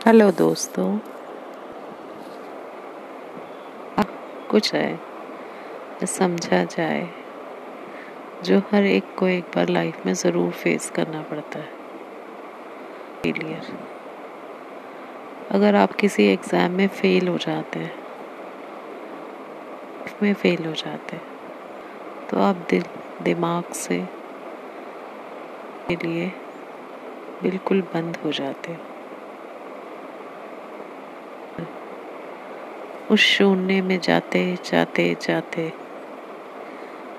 Hello दोस्तों। कुछ है, समझा जाए, जो हर एक को एक बार लाइफ में ज़रूर फेस करना पड़ता है। फेलियर अगर आप किसी एग्ज़ाम में फ़ेल हो जाते हैं में फ़ेल हो जाते हैं तो आप दिल, दिमाग से के लिए बिल्कुल बंद हो जाते हो। उस शून्य में जाते जाते जाते।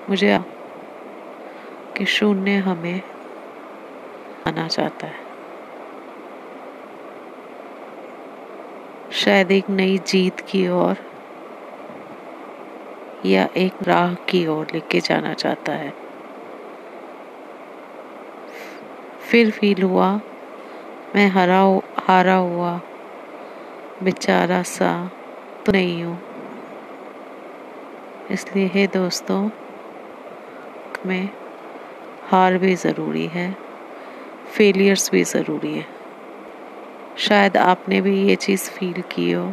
मुझे कि शून्य हमें आना चाहता है। शायद एक नई जीत की ओर या एक राह की ओर लेके जाना चाहता है। फिर फील हुआ, मैं हरा हारा हुआ, बेचारा सा नहीं हूँ। इसलिए है दोस्तों, में हार भी ज़रूरी है फेलियर्स भी ज़रूरी है। शायद आपने भी ये चीज़ फील की हो,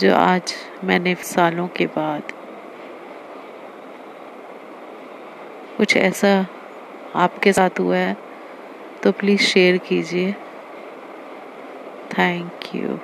जो आज मैंने सालों के बाद कुछ ऐसा आपके साथ हुआ है तो प्लीज़ शेयर कीजिए। Thank you